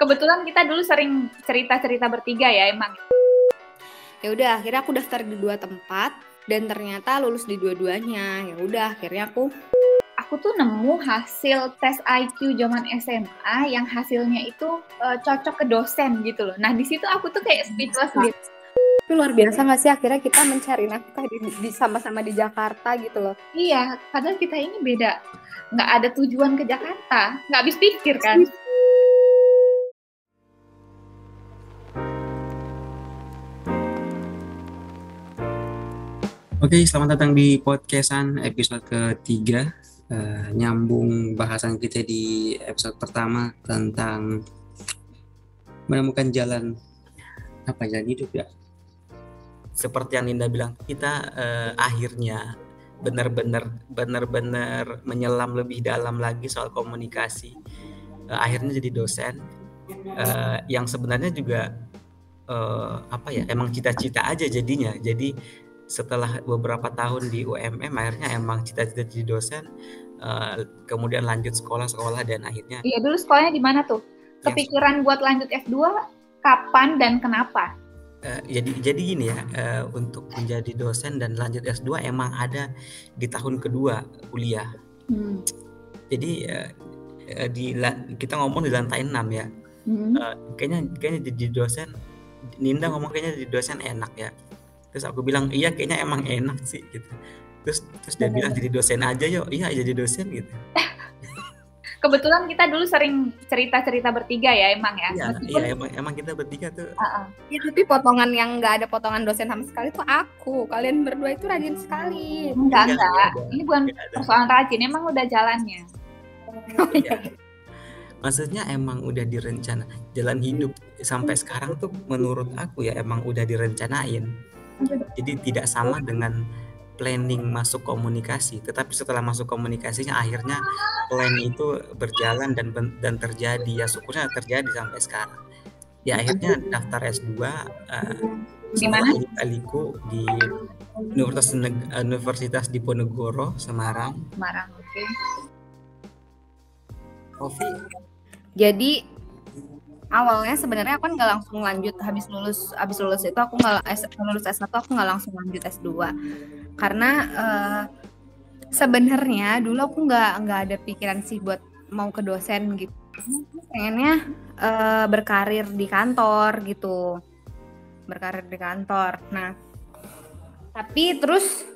kebetulan kita dulu sering cerita-cerita bertiga ya emang. Ya udah, akhirnya aku daftar di dua tempat dan ternyata lulus di dua-duanya. Ya udah, akhirnya aku aku tuh nemu hasil tes IQ zaman SMA yang hasilnya itu uh, cocok ke dosen gitu loh. Nah di situ aku tuh kayak speechless gitu. Tapi luar biasa nggak sih akhirnya kita mencari nafkah di, di sama-sama di Jakarta gitu loh. Iya, padahal kita ini beda. Nggak ada tujuan ke Jakarta, nggak habis pikir kan. Oke, selamat datang di podcastan episode ketiga. Uh, nyambung bahasan kita di episode pertama tentang menemukan jalan apa jalan hidup ya. Seperti yang Linda bilang, kita uh, akhirnya benar-benar benar-benar menyelam lebih dalam lagi soal komunikasi. Uh, akhirnya jadi dosen uh, yang sebenarnya juga uh, apa ya emang cita-cita aja jadinya. Jadi setelah beberapa tahun di UMM akhirnya emang cita-cita jadi dosen uh, kemudian lanjut sekolah-sekolah dan akhirnya Iya dulu sekolahnya di mana tuh? Kepikiran ya. buat lanjut F2 kapan dan kenapa? Uh, jadi jadi gini ya uh, untuk menjadi dosen dan lanjut S2 emang ada di tahun kedua kuliah. Hmm. Jadi uh, di kita ngomong di lantai 6 ya. Hmm. Uh, kayaknya kayaknya jadi dosen Ninda ngomong kayaknya jadi dosen enak ya terus aku bilang iya kayaknya emang enak sih gitu terus terus dia bilang jadi dosen aja yuk iya jadi dosen gitu kebetulan kita dulu sering cerita-cerita bertiga ya emang ya. Iya, Meskipun... iya emang emang kita bertiga tuh. Uh -uh. Ya tapi potongan yang nggak ada potongan dosen sama sekali tuh aku. Kalian berdua itu rajin sekali. Enggak enggak. enggak. Ini bukan persoalan rajin, emang udah jalannya. Oh, iya. Maksudnya emang udah direncana jalan hidup sampai sekarang tuh menurut aku ya emang udah direncanain jadi tidak sama dengan planning masuk komunikasi, tetapi setelah masuk komunikasinya akhirnya plan itu berjalan dan dan terjadi ya syukurnya terjadi sampai sekarang. Ya akhirnya daftar S2 uh, eh, di mana? Di Universitas Universitas Diponegoro Semarang. Semarang, oke. Okay. Kofi. Jadi awalnya sebenarnya aku kan nggak langsung lanjut habis lulus habis lulus itu aku nggak lulus S1 aku nggak langsung lanjut S2 karena uh, sebenarnya dulu aku nggak nggak ada pikiran sih buat mau ke dosen gitu. Pengennya uh, berkarir di kantor gitu. Berkarir di kantor. Nah tapi terus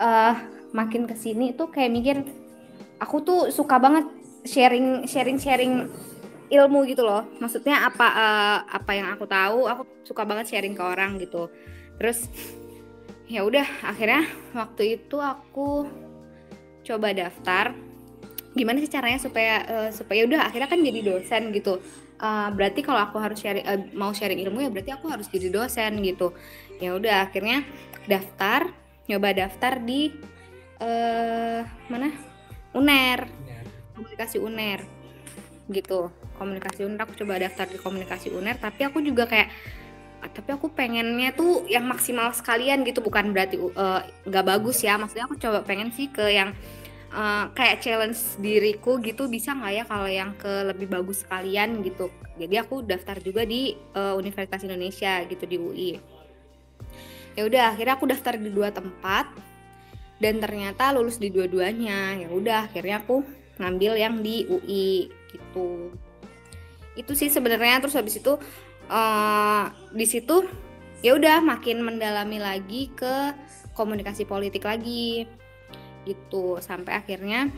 uh, makin ke sini tuh kayak mikir aku tuh suka banget sharing sharing sharing ilmu gitu loh. Maksudnya apa uh, apa yang aku tahu aku suka banget sharing ke orang gitu. Terus ya udah akhirnya waktu itu aku coba daftar. Gimana sih caranya supaya uh, supaya udah akhirnya kan jadi dosen gitu. Uh, berarti kalau aku harus sharing uh, mau sharing ilmu ya berarti aku harus jadi dosen gitu. Ya udah akhirnya daftar nyoba daftar di uh, mana? Uner. Komunikasi uner. Gitu komunikasi UNER aku coba daftar di komunikasi UNER tapi aku juga kayak ah, tapi aku pengennya tuh yang maksimal sekalian gitu bukan berarti eh, nggak uh, bagus ya. Maksudnya aku coba pengen sih ke yang uh, kayak challenge diriku gitu bisa nggak ya kalau yang ke lebih bagus sekalian gitu. Jadi aku daftar juga di uh, Universitas Indonesia gitu di UI ya udah akhirnya aku daftar di dua tempat dan ternyata lulus di dua-duanya. Ya udah akhirnya aku ngambil yang di UI gitu itu sih sebenarnya terus habis itu uh, di situ ya udah makin mendalami lagi ke komunikasi politik lagi gitu. Sampai akhirnya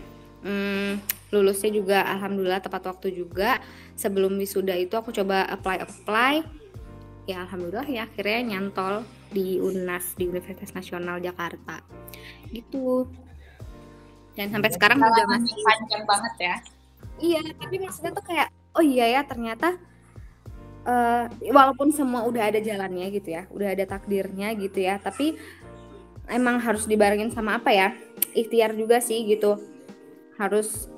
hmm, lulusnya juga alhamdulillah tepat waktu juga. Sebelum wisuda itu aku coba apply apply. Ya alhamdulillah ya akhirnya nyantol di UNAS di Universitas Nasional Jakarta. Gitu. Dan sampai sekarang juga masih panjang banget ya. Iya tapi maksudnya tuh kayak oh iya ya ternyata uh, walaupun semua udah ada jalannya gitu ya udah ada takdirnya gitu ya tapi emang harus dibarengin sama apa ya ikhtiar juga sih gitu. Harus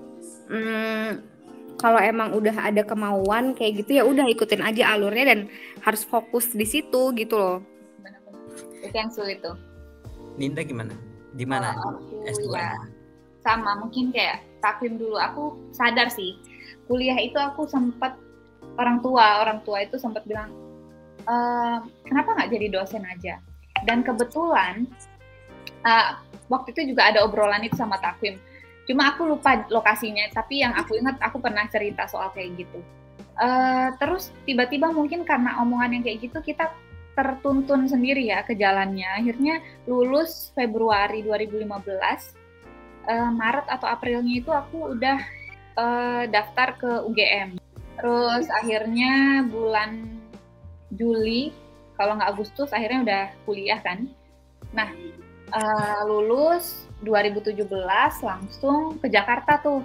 hmm, kalau emang udah ada kemauan kayak gitu ya udah ikutin aja alurnya dan harus fokus di situ gitu loh. Itu yang sulit tuh. Ninda gimana? Di mana? S2 ya, sama mungkin kayak takvim dulu. Aku sadar sih kuliah itu aku sempat orang tua orang tua itu sempat bilang e, kenapa nggak jadi dosen aja? Dan kebetulan uh, waktu itu juga ada obrolan itu sama Takwim. Cuma aku lupa lokasinya tapi yang aku ingat aku pernah cerita soal kayak gitu. Uh, terus tiba-tiba mungkin karena omongan yang kayak gitu kita tertuntun sendiri ya ke jalannya. Akhirnya lulus Februari 2015 uh, Maret atau Aprilnya itu aku udah uh, daftar ke UGM terus akhirnya bulan Juli kalau nggak Agustus akhirnya udah kuliah kan. Nah uh, lulus 2017 langsung ke Jakarta tuh.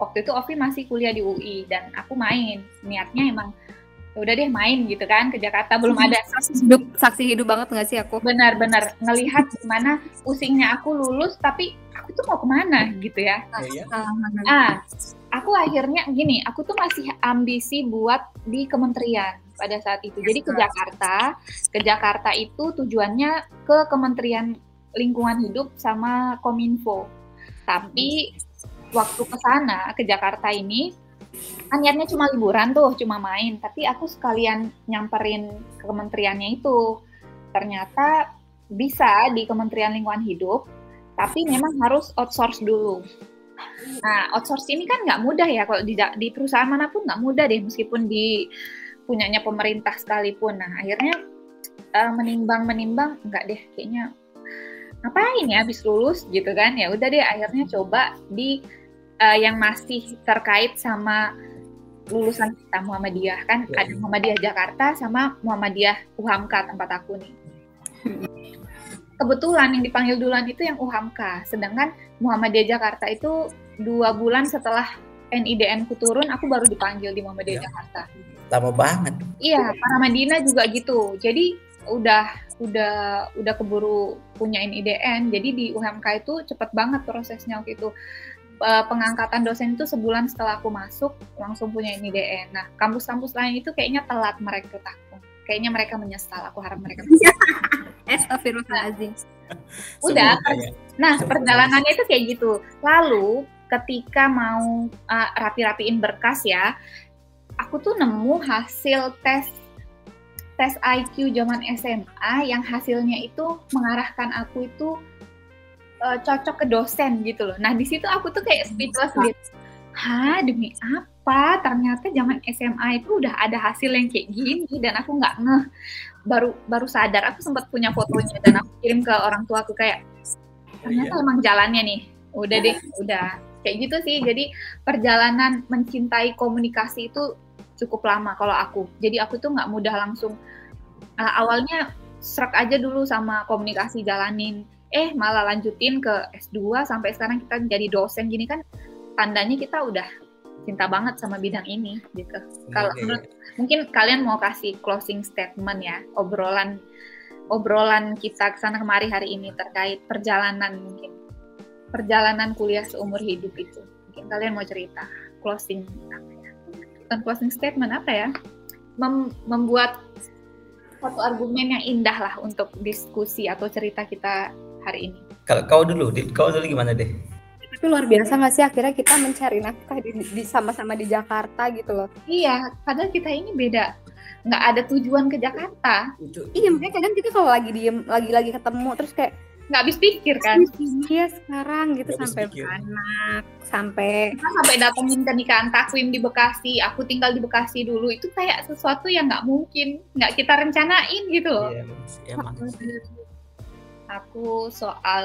Waktu itu Ovi masih kuliah di UI dan aku main. Niatnya emang ya udah deh main gitu kan ke Jakarta. Belum ada. Saksi hidup saksi hidup banget nggak sih aku? Benar-benar ngelihat gimana pusingnya aku lulus tapi aku tuh mau ke mana gitu ya. Iya. ah aku akhirnya gini aku tuh masih ambisi buat di kementerian pada saat itu jadi ke Jakarta ke Jakarta itu tujuannya ke Kementerian Lingkungan Hidup sama Kominfo tapi waktu ke sana ke Jakarta ini niatnya cuma liburan tuh, cuma main. Tapi aku sekalian nyamperin ke kementeriannya itu. Ternyata bisa di Kementerian Lingkungan Hidup, tapi memang harus outsource dulu. Nah, outsource ini kan nggak mudah ya kalau di, di perusahaan mana pun nggak mudah deh, meskipun di punyanya pemerintah sekalipun. Nah, akhirnya uh, menimbang-menimbang nggak deh, kayaknya ngapain ya habis lulus gitu kan? Ya udah deh, akhirnya coba di uh, yang masih terkait sama lulusan kita Muhammadiyah kan ya. ada Muhammadiyah Jakarta sama Muhammadiyah Uhamka tempat aku nih. Kebetulan yang dipanggil duluan itu yang Uhamka, sedangkan Muhammadiyah Jakarta itu dua bulan setelah NIDN ku turun, aku baru dipanggil di Muhammadiyah ya. Jakarta. Lama banget. Iya, para Madinah juga gitu. Jadi udah udah udah keburu punya NIDN, jadi di UHMK itu cepet banget prosesnya waktu itu pengangkatan dosen itu sebulan setelah aku masuk langsung punya ini DN. Nah, kampus-kampus lain itu kayaknya telat merekrut aku. Kayaknya mereka menyesal. Aku harap mereka menyesal. Astagfirullahaladzim. Udah. Ya. Nah, perjalanannya itu kayak gitu. Lalu ketika mau uh, rapi-rapiin berkas ya, aku tuh nemu hasil tes tes IQ zaman SMA yang hasilnya itu mengarahkan aku itu uh, cocok ke dosen gitu loh. Nah di situ aku tuh kayak speechless gitu. Hah demi apa? Ternyata zaman SMA itu udah ada hasil yang kayak gini dan aku nggak ngeh. Baru baru sadar aku sempat punya fotonya dan aku kirim ke orang tua aku kayak ternyata iya. emang jalannya nih. Udah deh, udah kayak gitu sih. Jadi perjalanan mencintai komunikasi itu cukup lama kalau aku. Jadi aku tuh nggak mudah langsung uh, awalnya serak aja dulu sama komunikasi jalanin eh malah lanjutin ke S2 sampai sekarang kita jadi dosen gini kan tandanya kita udah cinta banget sama bidang ini gitu. Kalau mungkin kalian mau kasih closing statement ya, obrolan obrolan kita ke sana kemari hari ini terkait perjalanan mungkin perjalanan kuliah seumur hidup itu. Mungkin kalian mau cerita closing apa ya? Bukan closing statement apa ya? Mem membuat satu argumen yang indah lah untuk diskusi atau cerita kita hari ini. Kalau kau dulu, kau dulu gimana deh? Tapi luar biasa nggak sih akhirnya kita mencari nafkah di, di sama-sama di Jakarta gitu loh. Iya, padahal kita ini beda nggak ada tujuan ke Jakarta. Iya, makanya kadang kita kalau lagi diem, lagi-lagi ketemu terus kayak nggak habis pikir kan? Iya sekarang gitu gak sampai anak, sampai kita sampai datengin ke nikahan takwim di Bekasi. Aku tinggal di Bekasi dulu itu kayak sesuatu yang nggak mungkin, nggak kita rencanain gitu loh. Iya, emang aku soal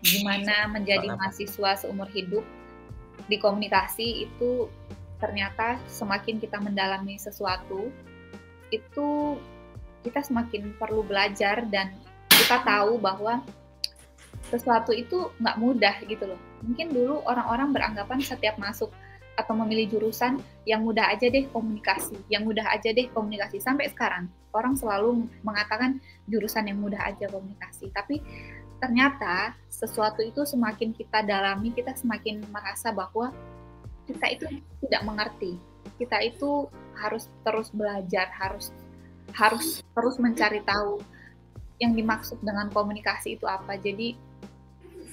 gimana menjadi mahasiswa seumur hidup di komunikasi itu ternyata semakin kita mendalami sesuatu itu kita semakin perlu belajar dan kita tahu bahwa sesuatu itu nggak mudah gitu loh. Mungkin dulu orang-orang beranggapan setiap masuk atau memilih jurusan yang mudah aja deh komunikasi, yang mudah aja deh komunikasi. Sampai sekarang orang selalu mengatakan jurusan yang mudah aja komunikasi, tapi ternyata sesuatu itu semakin kita dalami, kita semakin merasa bahwa kita itu tidak mengerti, kita itu harus terus belajar, harus harus terus mencari tahu yang dimaksud dengan komunikasi itu apa. Jadi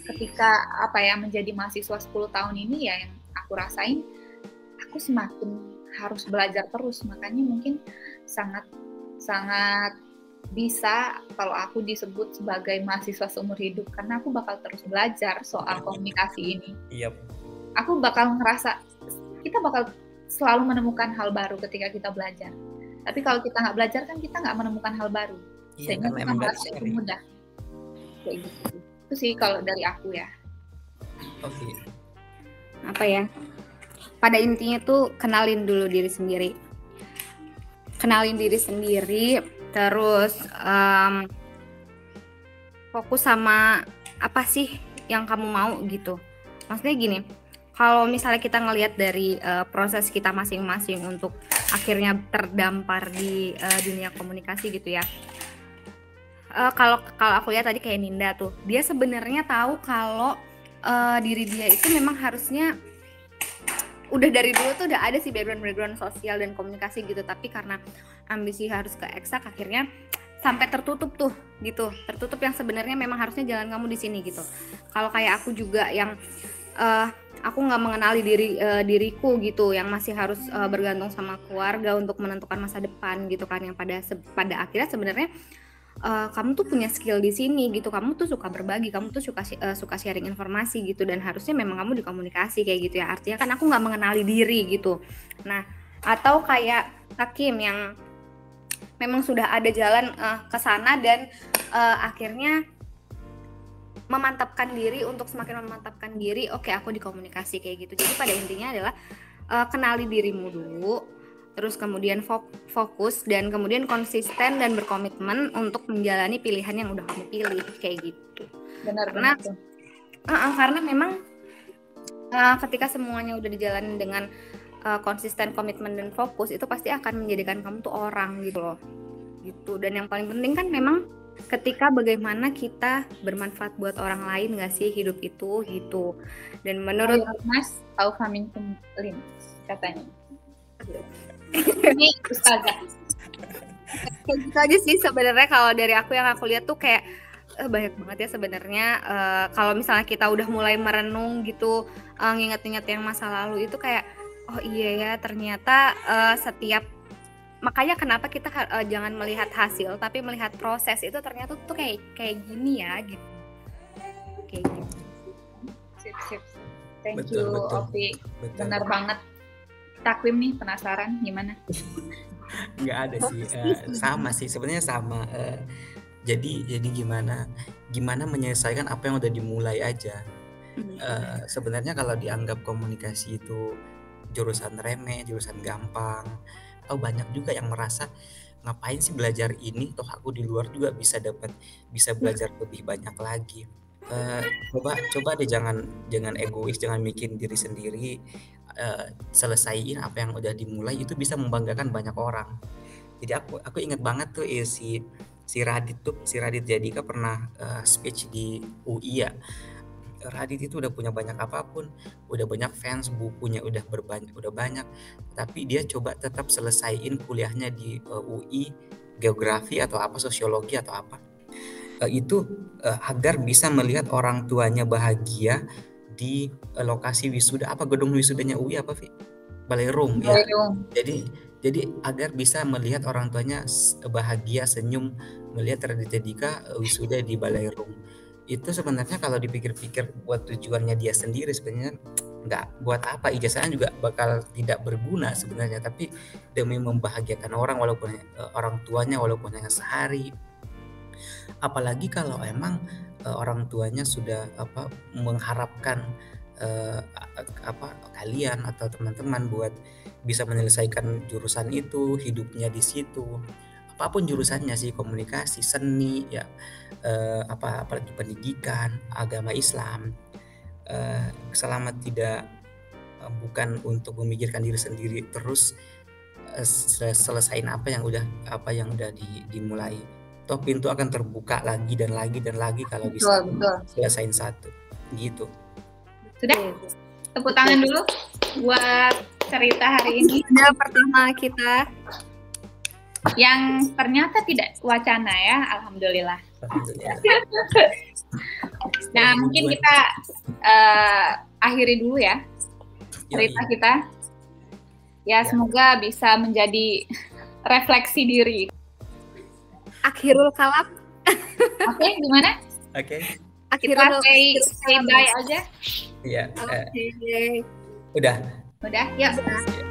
ketika apa ya menjadi mahasiswa 10 tahun ini ya yang aku rasain aku semakin harus belajar terus makanya mungkin sangat sangat bisa kalau aku disebut sebagai mahasiswa seumur hidup karena aku bakal terus belajar soal komunikasi ini. Iya. Aku bakal ngerasa kita bakal selalu menemukan hal baru ketika kita belajar. Tapi kalau kita nggak belajar kan kita nggak menemukan hal baru. Iya, Sehingga kita merasa itu mudah. Kayak gitu. Itu sih kalau dari aku ya. Oke. apa ya pada intinya tuh kenalin dulu diri sendiri kenalin diri sendiri terus em, fokus sama apa sih yang kamu mau gitu. Maksudnya gini kalau misalnya kita ngelihat dari eh, proses kita masing-masing untuk akhirnya terdampar di eh, dunia komunikasi gitu ya. Eh, kalau kalau aku lihat tadi kayak Ninda tuh dia sebenarnya tahu kalau eh, diri dia itu memang harusnya udah dari dulu tuh udah ada sih background background sosial dan komunikasi gitu. Tapi karena ambisi harus ke eksak akhirnya sampai tertutup tuh gitu. Tertutup yang sebenarnya memang harusnya jalan kamu di sini gitu. Kalau kayak aku juga yang eh, aku nggak mengenali diri eh, diriku gitu yang masih harus eh, bergantung sama keluarga untuk menentukan masa depan gitu kan yang pada pada akhirnya sebenarnya eh, kamu tuh punya skill di sini gitu kamu tuh suka berbagi kamu tuh suka eh, suka sharing informasi gitu dan harusnya memang kamu dikomunikasi kayak gitu ya. Artinya kan aku nggak mengenali diri gitu. Nah atau kayak Hakim yang memang sudah ada jalan eh, ke sana dan eh, akhirnya memantapkan diri untuk semakin memantapkan diri oke aku dikomunikasi kayak gitu. Jadi pada intinya adalah eh, kenali dirimu dulu terus kemudian fok- fokus dan kemudian konsisten dan berkomitmen untuk menjalani pilihan yang udah kamu pilih kayak gitu. Benar Karena- benar. Uh-uh, karena memang uh, ketika semuanya udah dijalani dengan uh, konsisten komitmen dan fokus itu pasti akan menjadikan kamu tuh orang gitu loh. Gitu. Dan yang paling penting kan memang ketika bagaimana kita bermanfaat buat orang lain nggak sih hidup itu gitu. Dan menurut Mas Hamilton Lin katanya. Ini Ustazah. kayak gitu aja sih sebenarnya kalau dari aku yang aku lihat tuh kayak eh, banyak banget ya sebenarnya eh, kalau misalnya kita udah mulai merenung gitu eh, nginget-nginget yang masa lalu itu kayak oh iya ya ternyata eh, setiap makanya kenapa kita eh, jangan melihat hasil tapi melihat proses itu ternyata tuh kayak kayak gini ya gitu kayak gitu Sip, sip. Thank Betul, you, betul. Opi. Betul. Benar banget. Takwim nih penasaran gimana? nggak ada sih eh, sama sih sebenarnya sama eh, jadi jadi gimana gimana menyelesaikan apa yang udah dimulai aja. Eh, sebenarnya kalau dianggap komunikasi itu jurusan remeh jurusan gampang atau banyak juga yang merasa ngapain sih belajar ini? Toh aku di luar juga bisa dapat bisa belajar lebih banyak lagi Eh, coba coba deh jangan jangan egois jangan mikirin diri sendiri. Eh, selesaiin apa yang udah dimulai itu bisa membanggakan banyak orang. Jadi aku aku ingat banget tuh eh, si si Radit tuh si Radit Jadika pernah eh, speech di UI ya. Radit itu udah punya banyak apa pun udah banyak fans bukunya udah berbanyak udah banyak. Tapi dia coba tetap selesaiin kuliahnya di eh, UI geografi atau apa sosiologi atau apa Eh, itu eh, agar bisa melihat orang tuanya bahagia di eh, lokasi wisuda. Apa gedung wisudanya UI apa Vi? Balerum ya. Jadi jadi agar bisa melihat orang tuanya bahagia senyum melihat Raditya Dika wisuda di Balairum itu sebenarnya kalau dipikir-pikir buat tujuannya dia sendiri sebenarnya nggak buat apa. Ijazahnya juga bakal tidak berguna sebenarnya. Tapi demi membahagiakan orang walaupun orang tuanya walaupun hanya sehari apalagi kalau emang eh, orang tuanya sudah apa mengharapkan a- apa kalian atau teman-teman buat bisa menyelesaikan jurusan itu hidupnya di situ. Apa pun jurusannya sih komunikasi seni ya eh, apa apalagi pendidikan agama Islam eh, selama tidak bukan untuk memikirkan diri sendiri terus sel- selesain apa yang udah apa yang udah di- dimulai toh pintu akan terbuka lagi dan lagi dan lagi kalau bisa Betul, betul. selesain satu gitu Sudah? Tepuk tangan dulu buat cerita hari ini Ada pertama kita yang ternyata tidak wacana ya, alhamdulillah. Alhamdulillah. Nah, mungkin kita eh, akhiri dulu ya cerita kita. Ya, semoga bisa menjadi refleksi diri. Akhirul kalam. Oke, gimana? Oke. Kita Akhirul say, say bye aja. Iya. eh, Oke. udah. Udah, yuk. Udah.